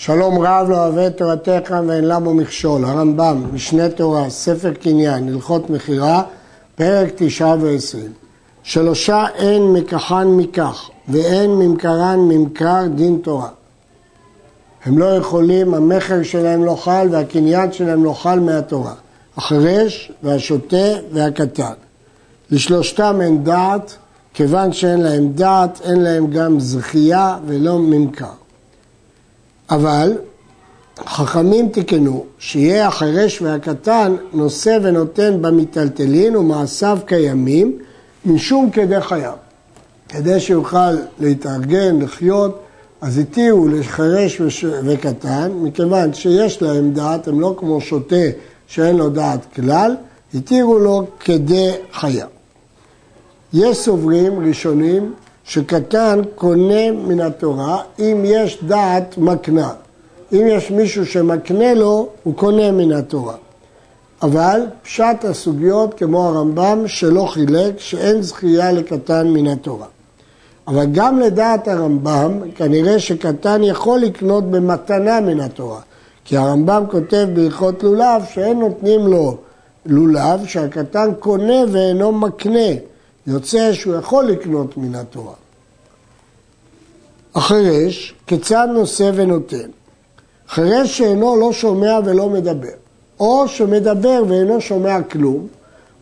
שלום רב לא אוהב את תורתך ואין למו מכשול, הרמב"ם, משנה תורה, ספר קניין, הלכות מכירה, פרק תשעה ועשרים. שלושה אין מקחן מקח, ואין ממכרן ממכר דין תורה. הם לא יכולים, המכר שלהם לא חל והקניין שלהם לא חל מהתורה. החרש והשוטה והקטן. לשלושתם אין דעת, כיוון שאין להם דעת, אין להם גם זכייה ולא ממכר. אבל חכמים תיקנו שיהיה החרש והקטן נושא ונותן במיטלטלין ומעשיו קיימים משום כדי חייו. כדי שיוכל להתארגן, לחיות, אז התירו לחרש וקטן, מכיוון שיש להם דעת, הם לא כמו שוטה שאין לו דעת כלל, התירו לו כדי חייו. יש סוברים ראשונים שקטן קונה מן התורה אם יש דעת מקנה. אם יש מישהו שמקנה לו, הוא קונה מן התורה. אבל פשט הסוגיות כמו הרמב"ם שלא חילק שאין זכייה לקטן מן התורה. אבל גם לדעת הרמב"ם, כנראה שקטן יכול לקנות במתנה מן התורה. כי הרמב"ם כותב בהלכות לולב שאין נותנים לו לולב, שהקטן קונה ואינו מקנה. יוצא שהוא יכול לקנות מן התורה. החרש, כיצד נושא ונותן? חרש שאינו לא שומע ולא מדבר, או שמדבר ואינו שומע כלום,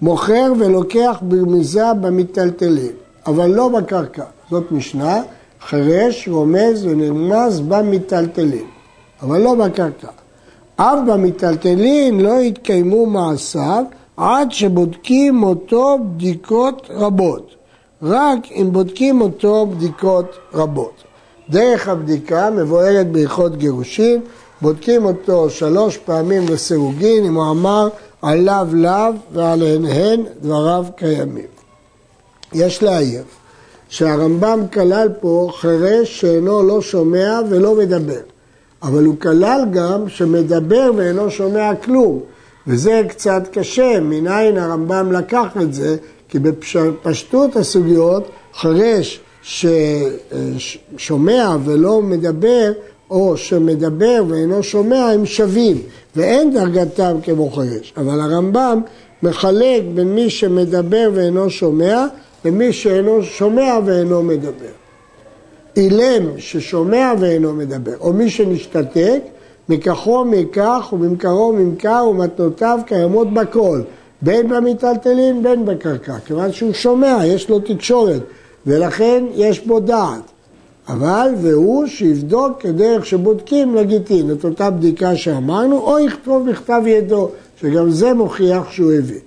מוכר ולוקח ברמיזה במיטלטלין, אבל לא בקרקע. זאת משנה, חרש רומז ונרמז במיטלטלין, אבל לא בקרקע. אף במיטלטלין לא יתקיימו מעשיו עד שבודקים אותו בדיקות רבות. רק אם בודקים אותו בדיקות רבות. דרך הבדיקה מבוארת בהלכות גירושין, בודקים אותו שלוש פעמים לסירוגין, אם הוא אמר עליו לאו ועליהן הן דבריו קיימים. יש להעיר שהרמב"ם כלל פה חירש שאינו לא שומע ולא מדבר, אבל הוא כלל גם שמדבר ואינו שומע כלום, וזה קצת קשה, מניין הרמב"ם לקח את זה, כי בפשטות הסוגיות חרש ששומע ולא מדבר, או שמדבר ואינו שומע, הם שווים, ואין דרגתם כמו חרש. אבל הרמב"ם מחלק בין מי שמדבר ואינו שומע, למי שאינו שומע ואינו מדבר. אילם ששומע ואינו מדבר, או מי שנשתתק, מכחו מכך וממכרו ממכר ומתנותיו קיימות בכל, בין במיטלטלין בין בקרקע, כיוון שהוא שומע, יש לו תקשורת, ולכן יש בו דעת. אבל והוא שיבדוק כדרך שבודקים לגיטין, את אותה בדיקה שאמרנו, או יכתוב בכתב ידו, שגם זה מוכיח שהוא הביא.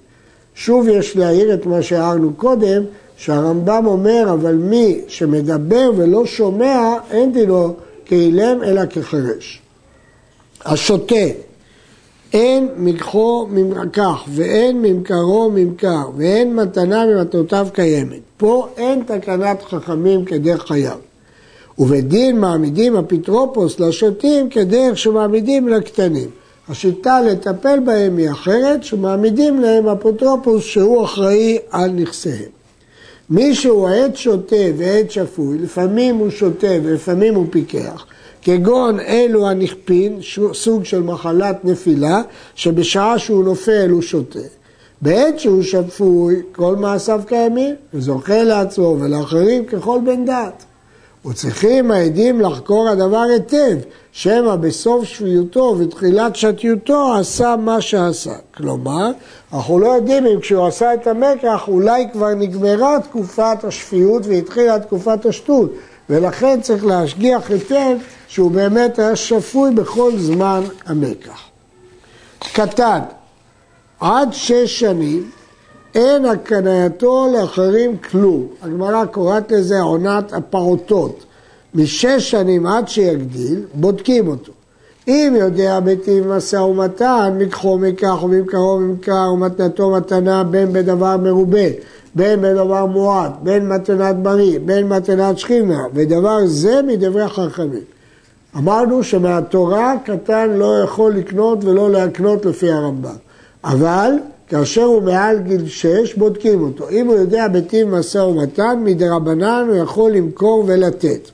שוב יש להעיר את מה שהערנו קודם, שהרמב"ם אומר, אבל מי שמדבר ולא שומע, אין דינו כאילם אלא כחירש. השוטה, אין מקחו ממקח ואין ממכרו ממכר ואין מתנה ממתנותיו קיימת. פה אין תקנת חכמים כדרך חייו. ובדין מעמידים אפוטרופוס לשוטים כדרך שמעמידים לקטנים. השיטה לטפל בהם היא אחרת, שמעמידים להם אפוטרופוס שהוא אחראי על נכסיהם. מי שהוא עד שוטה ועד שפוי, לפעמים הוא שוטה ולפעמים הוא פיקח, כגון אלו הנכפין, סוג של מחלת נפילה, שבשעה שהוא נופל הוא שותה. בעת שהוא שפוי, כל מעשיו קיימים, וזוכה לעצמו ולאחרים ככל בן דעת. וצריכים העדים לחקור הדבר היטב, שמא בסוף שפיותו ותחילת שתיותו עשה מה שעשה. כלומר, אנחנו לא יודעים אם כשהוא עשה את המקח אולי כבר נגמרה תקופת השפיות והתחילה תקופת השטות, ולכן צריך להשגיח היטב שהוא באמת היה שפוי בכל זמן המקח. קטן, עד שש שנים אין הקנייתו לאחרים כלום. הגמרא קוראת לזה עונת הפעוטות. משש שנים עד שיגדיל, בודקים אותו. אם יודע בטיב משא ומתן, מקחו מכך וממכרו ממכר ומתנתו מתנה בין בדבר מרובה, בין בדבר מועט, בין מתנת בריא, בין מתנת שכינה, ודבר זה מדברי חכמים. אמרנו שמהתורה קטן לא יכול לקנות ולא להקנות לפי הרמב"ם. אבל כאשר הוא מעל גיל שש, בודקים אותו. אם הוא יודע בטיב משא ומתן, מדרבנן הוא יכול למכור ולתת.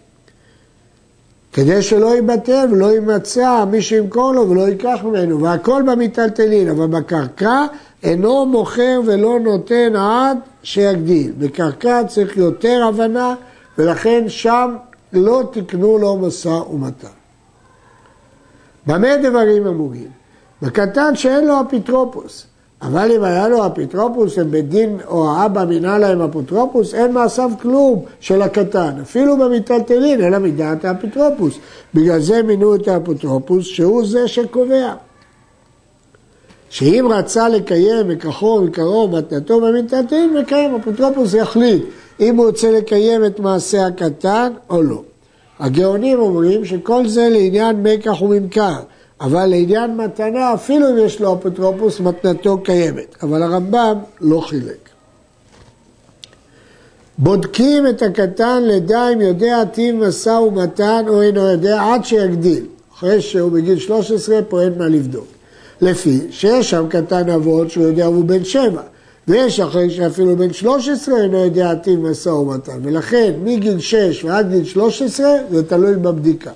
כדי שלא ייבטל ולא יימצא מי שימכור לו ולא ייקח ממנו, והכל במיטלטלין, אבל בקרקע אינו מוכר ולא נותן עד שיגדיל. בקרקע צריך יותר הבנה, ולכן שם לא תקנו לו משא ומתן. במה דברים אמורים? בקטן שאין לו אפוטרופוס, אבל אם היה לו אפוטרופוס, הם בית דין או האבא מינה להם אפוטרופוס, אין מעשיו כלום של הקטן, אפילו במיטלטלין, אלא מדעת האפוטרופוס. בגלל זה מינו את האפוטרופוס, שהוא זה שקובע. שאם רצה לקיים מכחו ומקרוב מתנתו במיטלטלין, מקיים, אפוטרופוס יחליט אם הוא רוצה לקיים את מעשה הקטן או לא. הגאונים אומרים שכל זה לעניין מקח וממכר. אבל לעניין מתנה, אפילו אם יש לו אפוטרופוס, מתנתו קיימת. אבל הרמב"ם לא חילק. בודקים את הקטן לדע אם יודע טיב משא ומתן או אינו יודע עד שיגדיל. אחרי שהוא בגיל 13 פה אין מה לבדוק. לפי שיש שם קטן אבות שהוא יודע הוא בן שבע. ויש אחרי שאפילו בן 13 אינו יודע טיב משא ומתן. ולכן מגיל 6 ועד גיל 13 זה תלוי בבדיקה.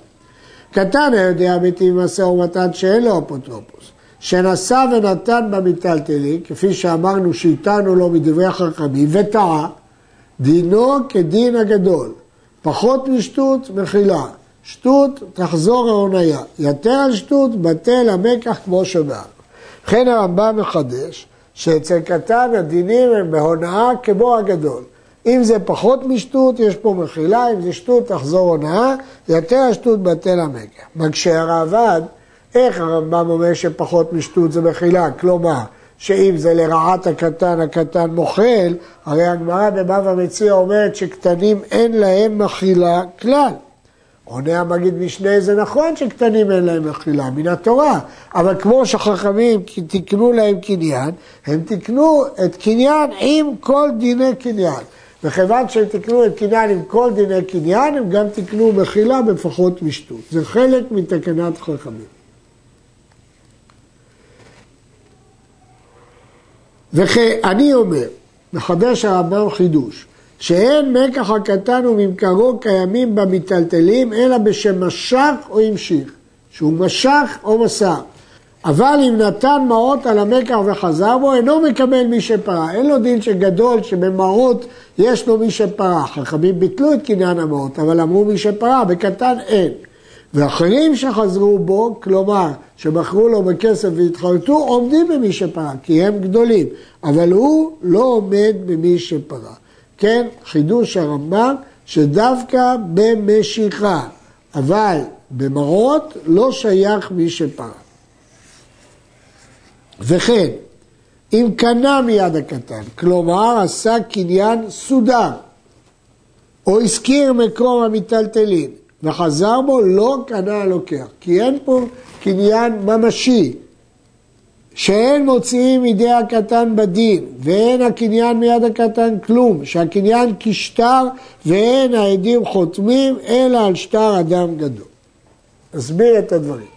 קטן היודע בטיב משא ומתן שאין לו אפוטרופוס, שנשא ונתן במיטלטלין, כפי שאמרנו שהיטנו לו מדברי החכמים, וטעה, דינו כדין הגדול, פחות משטות, מחילה. שטות, תחזור ההוניה. יתר על שטות, בטל המקח כמו שאמרנו. לכן הרמב"ם מחדש שאצל קטן הדינים הם בהונאה כמו הגדול. אם זה פחות משטות, יש פה מחילה, אם זה שטות, תחזור הונאה, יותר השטות בטל המקח. מקשה הרעב"ד, איך הרמב"ם אומר שפחות משטות זה מחילה? כלומר, שאם זה לרעת הקטן, הקטן מוחל, הרי הגמרא בבבא מציע אומרת שקטנים אין להם מחילה כלל. עונה המגיד משנה, זה נכון שקטנים אין להם מחילה, מן התורה, אבל כמו שחכמים תיקנו להם קניין, הם תיקנו את קניין עם כל דיני קניין. וכיוון שהם תיקנו את קניין עם כל דיני קניין, הם גם תיקנו מחילה בפחות משטות. זה חלק מתקנת חכמים. וכי אומר, מחדש הרמב"ם חידוש, שאין מקח הקטן וממכרו קיימים במיטלטלים, אלא בשם משך או המשיך, שהוא משך או מסר. אבל אם נתן מעות על המקח וחזר בו, אינו מקבל מי שפרע. אין לו דין שגדול שבמעות יש לו מי שפרע. חכמים ביטלו את קניין המעות, אבל אמרו מי שפרע, בקטן אין. ואחרים שחזרו בו, כלומר, שמכרו לו בכסף והתחרטו, עומדים במי שפרע, כי הם גדולים. אבל הוא לא עומד במי שפרע. כן, חידוש הרמב"ם, שדווקא במשיכה, אבל במעות לא שייך מי שפרע. וכן, אם קנה מיד הקטן, כלומר עשה קניין סודר, או הזכיר מקום המיטלטלין, וחזר בו, לא קנה הלוקח, כי אין פה קניין ממשי, שאין מוציאים מידי הקטן בדין, ואין הקניין מיד הקטן כלום, שהקניין כשטר ואין העדים חותמים, אלא על שטר אדם גדול. אסביר את הדברים.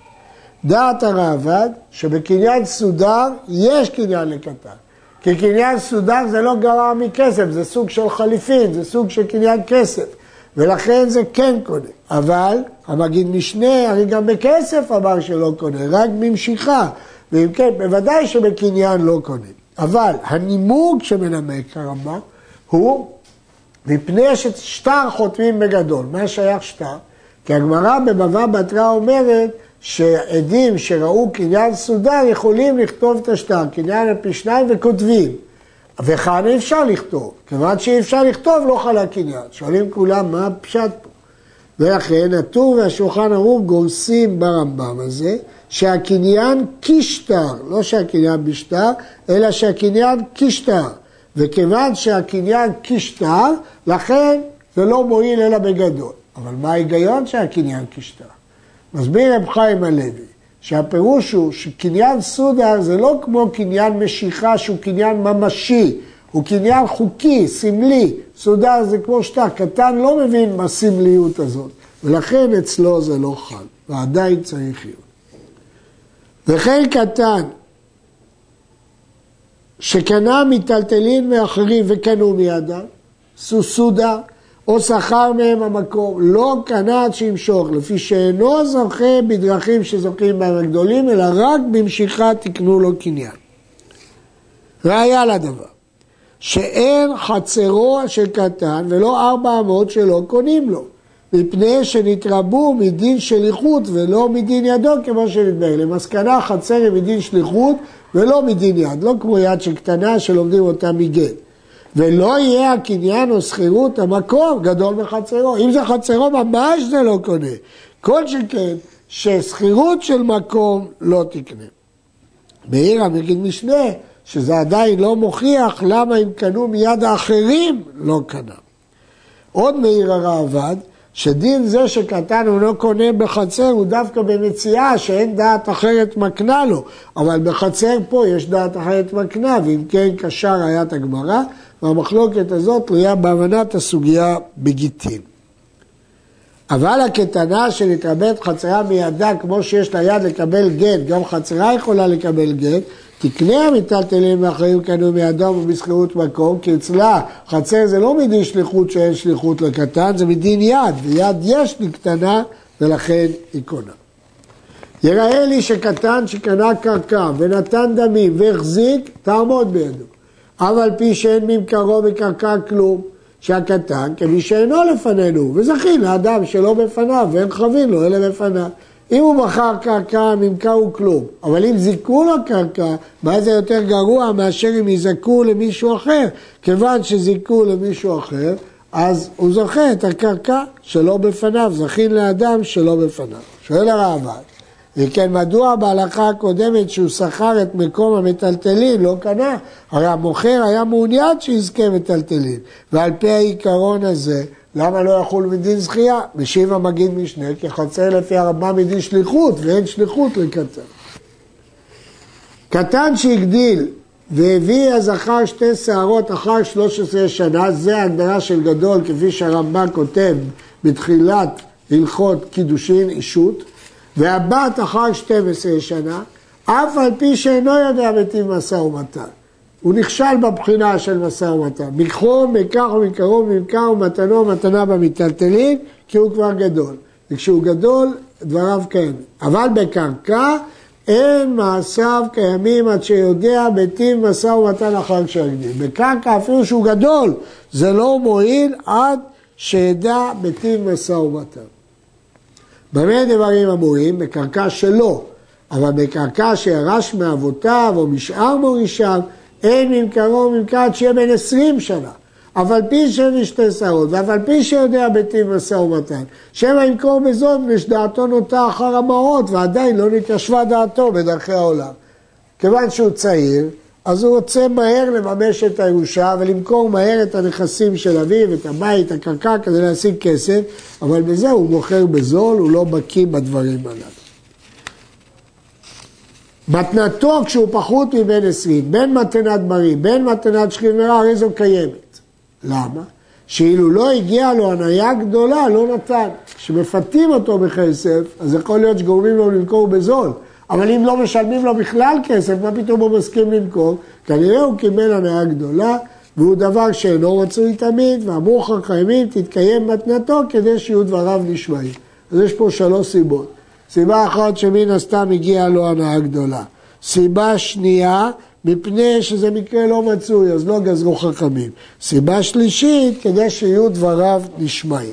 דעת הראב"ד שבקניין סודר יש קניין לקטן. כי קניין סודר זה לא גרע מכסף, זה סוג של חליפין, זה סוג של קניין כסף. ולכן זה כן קונה. אבל המגיד משנה, הרי גם בכסף אמר שלא קונה, רק במשיכה. ואם כן, בוודאי שבקניין לא קונה. אבל הנימוק שמנמק הרמב"ם הוא מפני ששטר חותמים בגדול. מה שייך שטר? כי הגמרא בבבא בתרא אומרת שעדים שראו קניין סודר יכולים לכתוב את השטר, קניין על פי שניים וכותבים. וכאן אי אפשר לכתוב, כיוון שאי אפשר לכתוב לא חלה קניין. שואלים כולם מה הפשט פה. ולכן הטור והשולחן ערוך גורסים ברמב"ם הזה שהקניין כשטר, לא שהקניין בשטר, אלא שהקניין כשטר. וכיוון שהקניין כשטר, לכן זה לא מועיל אלא בגדול. אבל מה ההיגיון שהקניין כשטר? מסביר רב חיים הלוי, שהפירוש הוא שקניין סודר זה לא כמו קניין משיכה שהוא קניין ממשי, הוא קניין חוקי, סמלי. סודר זה כמו שטר, קטן לא מבין בסמליות הזאת, ולכן אצלו זה לא חל, ועדיין צריך להיות. וכן קטן שקנה מיטלטלין מאחרים וקנו מידם, סוסודה, או שכר מהם המקום, לא קנה עד שימשוך, לפי שאינו זוכה בדרכים שזוכים בהם הגדולים, אלא רק במשיכה תקנו לו קניין. ראיה לדבר, שאין חצרו של קטן ולא ארבע אמות שלא קונים לו, מפני שנתרבו מדין שליחות ולא מדין ידו כמו שנדבר. למסקנה חצר היא מדין שליחות ולא מדין יד, לא כמו יד של קטנה שלומדים אותה מגט. ולא יהיה הקניין או שכירות המקום גדול מחצרו. אם זה חצרו ממש זה לא קונה. כל שכן ששכירות של מקום לא תקנה. בעיר המגיד משנה שזה עדיין לא מוכיח למה אם קנו מיד האחרים לא קנה. עוד מעיר הראב"ד שדין זה שקטן הוא לא קונה בחצר הוא דווקא במציאה שאין דעת אחרת מקנה לו, אבל בחצר פה יש דעת אחרת מקנה, ואם כן קשה ראיית הגמרא, והמחלוקת הזאת תלויה בהבנת הסוגיה בגיטין. אבל הקטנה שנתרבית חצרה מידה כמו שיש לה יד לקבל גט, גם חצרה יכולה לקבל גט, תקנה המיטלטלים ואחרים קנו מידם ובשכירות מקום, כי אצלה חצר זה לא מדין שליחות שאין שליחות לקטן, זה מדין יד, ויד יש לי קטנה ולכן היא קונה. יראה לי שקטן שקנה קרקע ונתן דמים והחזיק, תעמוד בידו. אף על פי שאין ממכרו בקרקע כלום, שהקטן כמי שאינו לפנינו, וזכין לאדם שלא בפניו ואין חבין לו אלא בפניו. אם הוא מכר קרקע, ממכר הוא כלום. אבל אם זיכו לו קרקע, מה זה יותר גרוע מאשר אם יזכו למישהו אחר. כיוון שזיכו למישהו אחר, אז הוא זוכה את הקרקע שלא בפניו, זכין לאדם שלא בפניו. שואל הרעב"ד, וכן מדוע בהלכה הקודמת שהוא שכר את מקום המטלטלין לא קנה? הרי המוכר היה מעוניין שיזכה מטלטלין, ועל פי העיקרון הזה למה לא יחול מדין זכייה? משיב המגיד משנה, כי חצר לפי הרמב"ם מדין שליחות, ואין שליחות לקטן. קטן שהגדיל והביא הזכר שתי שערות אחר 13 שנה, זה ההגדרה של גדול, כפי שהרמב"ם כותב בתחילת הלכות קידושין אישות, והבת אחר 12 שנה, אף על פי שאינו יודע בטיב משא ומתן. הוא נכשל בבחינה של משא ומתן. מכרו, מכך ומקרוב, ממכר ומתנו ומתנה במיטלטלין, כי הוא כבר גדול. וכשהוא גדול, דבריו קיימים. אבל בקרקע, אין מעשיו קיימים עד שיודע בטיב משא ומתן אחר כשהגדיל. בקרקע, אפילו שהוא גדול, זה לא מועיל עד שידע בטיב משא ומתן. במה דברים אמורים? בקרקע שלו, אבל בקרקע שירש מאבותיו או משאר מורישיו, אין ממכרו ממכר עד שיהיה בן עשרים שנה. אף על פי שאין שתי שערות, ואף על פי שיודע בטיב משא ומתן, שמא ימכור בזאת ושדעתו נוטה אחר המעות, ועדיין לא נתיישבה דעתו בדרכי העולם. כיוון שהוא צעיר, אז הוא רוצה מהר לממש את הירושה ולמכור מהר את הנכסים של אביו, את הבית, הקרקע, כדי להשיג כסף, אבל בזה הוא מוכר בזול, הוא לא בקיא בדברים הללו. מתנתו כשהוא פחות מבן עשרים, בין מתנת בריא, בין מתנת שכיב מרע, הרי זו קיימת. למה? שאילו לא הגיעה לו הניה גדולה, לא נתן. כשמפתים אותו בכסף, אז יכול להיות שגורמים לו למכור בזול. אבל אם לא משלמים לו בכלל כסף, מה פתאום הוא מסכים למכור? כנראה הוא קיבל הנאה גדולה, והוא דבר שאינו רצוי תמיד, ואמרו חכמים תתקיים מתנתו כדי שיהיו דבריו נשמעים. אז יש פה שלוש סיבות. סיבה אחת שמן הסתם הגיעה לו הנאה גדולה. סיבה שנייה, מפני שזה מקרה לא מצוי, אז לא גזרו חכמים. סיבה שלישית, כדי שיהיו דבריו נשמעים.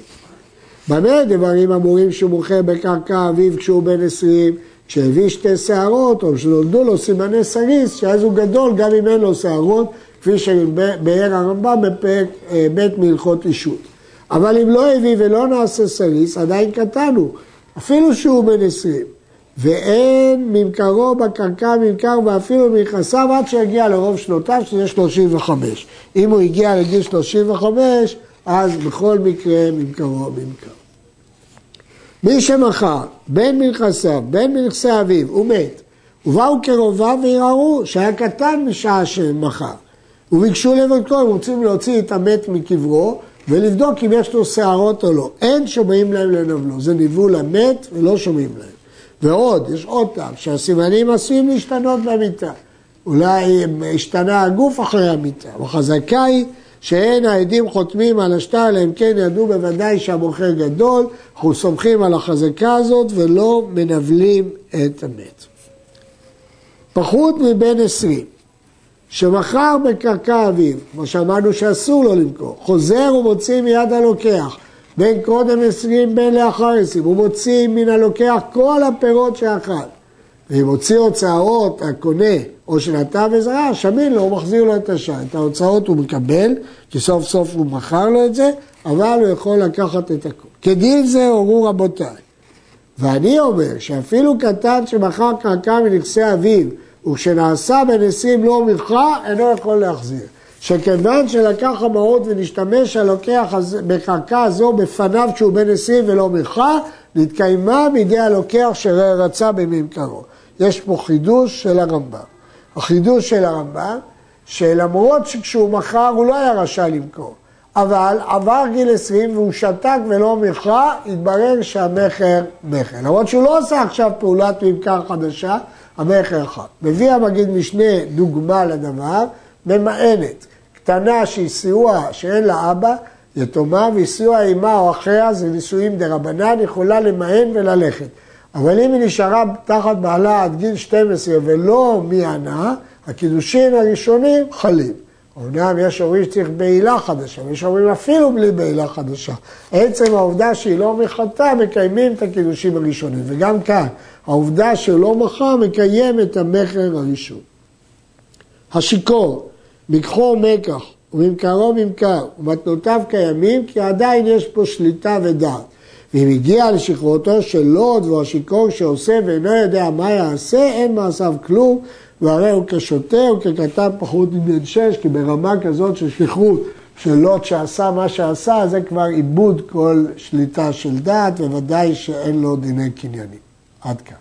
במה דברים אמורים שהוא מוכר בקרקע אביו כשהוא בן עשרים, כשהביא שתי שערות, או שנולדו לו סימני סריס, שאז הוא גדול גם אם אין לו שערות, כפי שבאר הרמב"ם בפרק אה, ב' מהלכות אישות. אבל אם לא הביא ולא נעשה סריס, עדיין קטן הוא. אפילו שהוא בן עשרים, ואין ממכרו בקרקע ממכר ואפילו מנכסיו עד שיגיע לרוב שנותיו, שזה שלושים וחמש. אם הוא הגיע לגיל שלושים וחמש, אז בכל מקרה ממכרו ממכר. מי שמכר בין מנכסיו, בין מנכסי אביו, הוא מת, ובאו קרוביו וערערו שהיה קטן משעה שמכר. וביקשו לבדקו, הם רוצים להוציא את המת מקברו, ולבדוק אם יש לו שערות או לא. אין שומעים להם לנבלו, זה ניבול המת ולא שומעים להם. ועוד, יש עוד טעם, שהסימנים עשויים להשתנות במיטה. אולי השתנה הגוף אחרי המיטה, וחזקה היא שאין העדים חותמים על השטר, אלא אם כן ידעו בוודאי שהמוכר גדול, אנחנו סומכים על החזקה הזאת ולא מנבלים את המת. פחות מבין עשרים, שמכר בקרקע אביו, כמו שאמרנו שאסור לו למכור, חוזר ומוציא מיד הלוקח, בין קודם עשרים בין לאחר עשרים, הוא מוציא מן הלוקח כל הפירות שאכל. ואם הוציא הוצאות הקונה או שנתן עזרה, שמין לו, הוא מחזיר לו את השעה. את ההוצאות הוא מקבל, כי סוף סוף הוא מכר לו את זה, אבל הוא יכול לקחת את הכול. כדין זה הורו רבותיי. ואני אומר שאפילו קטן שמכר קרקע מנכסי אביו, וכשנעשה בנשיאים לא מכרה, אינו יכול להחזיר. שכיוון שלקח המעות ונשתמש הלוקח בקרקע הזו בפניו כשהוא בן עשרים ולא מכרה, נתקיימה בידי הלוקח שרצה בממכרו. יש פה חידוש של הרמב"ם. החידוש של הרמב"ם, שלמרות שכשהוא מכר הוא לא היה רשאי למכור, אבל עבר גיל 20 והוא שתק ולא מכרה, התברר שהמכר מכר. למרות שהוא לא עושה עכשיו פעולת ממכר חדשה, המכר אחד. מביא המגיד משנה דוגמה לדבר, ממאנת, קטנה שהיא סיוע שאין לה אבא, יתומה, והיא סיוע אימה או אחיה, זה נישואים דה רבנן, יכולה למאן וללכת. אבל אם היא נשארה תחת בעלה עד גיל 12 ולא מיענה, הקידושין הראשונים חלים. אמנם יש אומרים שצריך בעילה חדשה, ויש אומרים אפילו בלי בעילה חדשה. עצם העובדה שהיא לא מחטאה, מקיימים את הקידושים הראשונים. וגם כאן, העובדה שהוא לא מכר, מקיים את המכר הראשון. השיכור, מקחו מקח, וממכרו ממכר, ומתנותיו קיימים, כי עדיין יש פה שליטה ודעת. ואם הגיע לשכרותו של לוט והוא השיכור שעושה ואינו יודע מה יעשה, אין מעשיו כלום, והרי הוא כשוטה או כקטן פחות מבן שש, כי ברמה כזאת של שכרות של לוט שעשה מה שעשה, זה כבר איבוד כל שליטה של דעת, וודאי שאין לו דיני קניינים. עד כאן.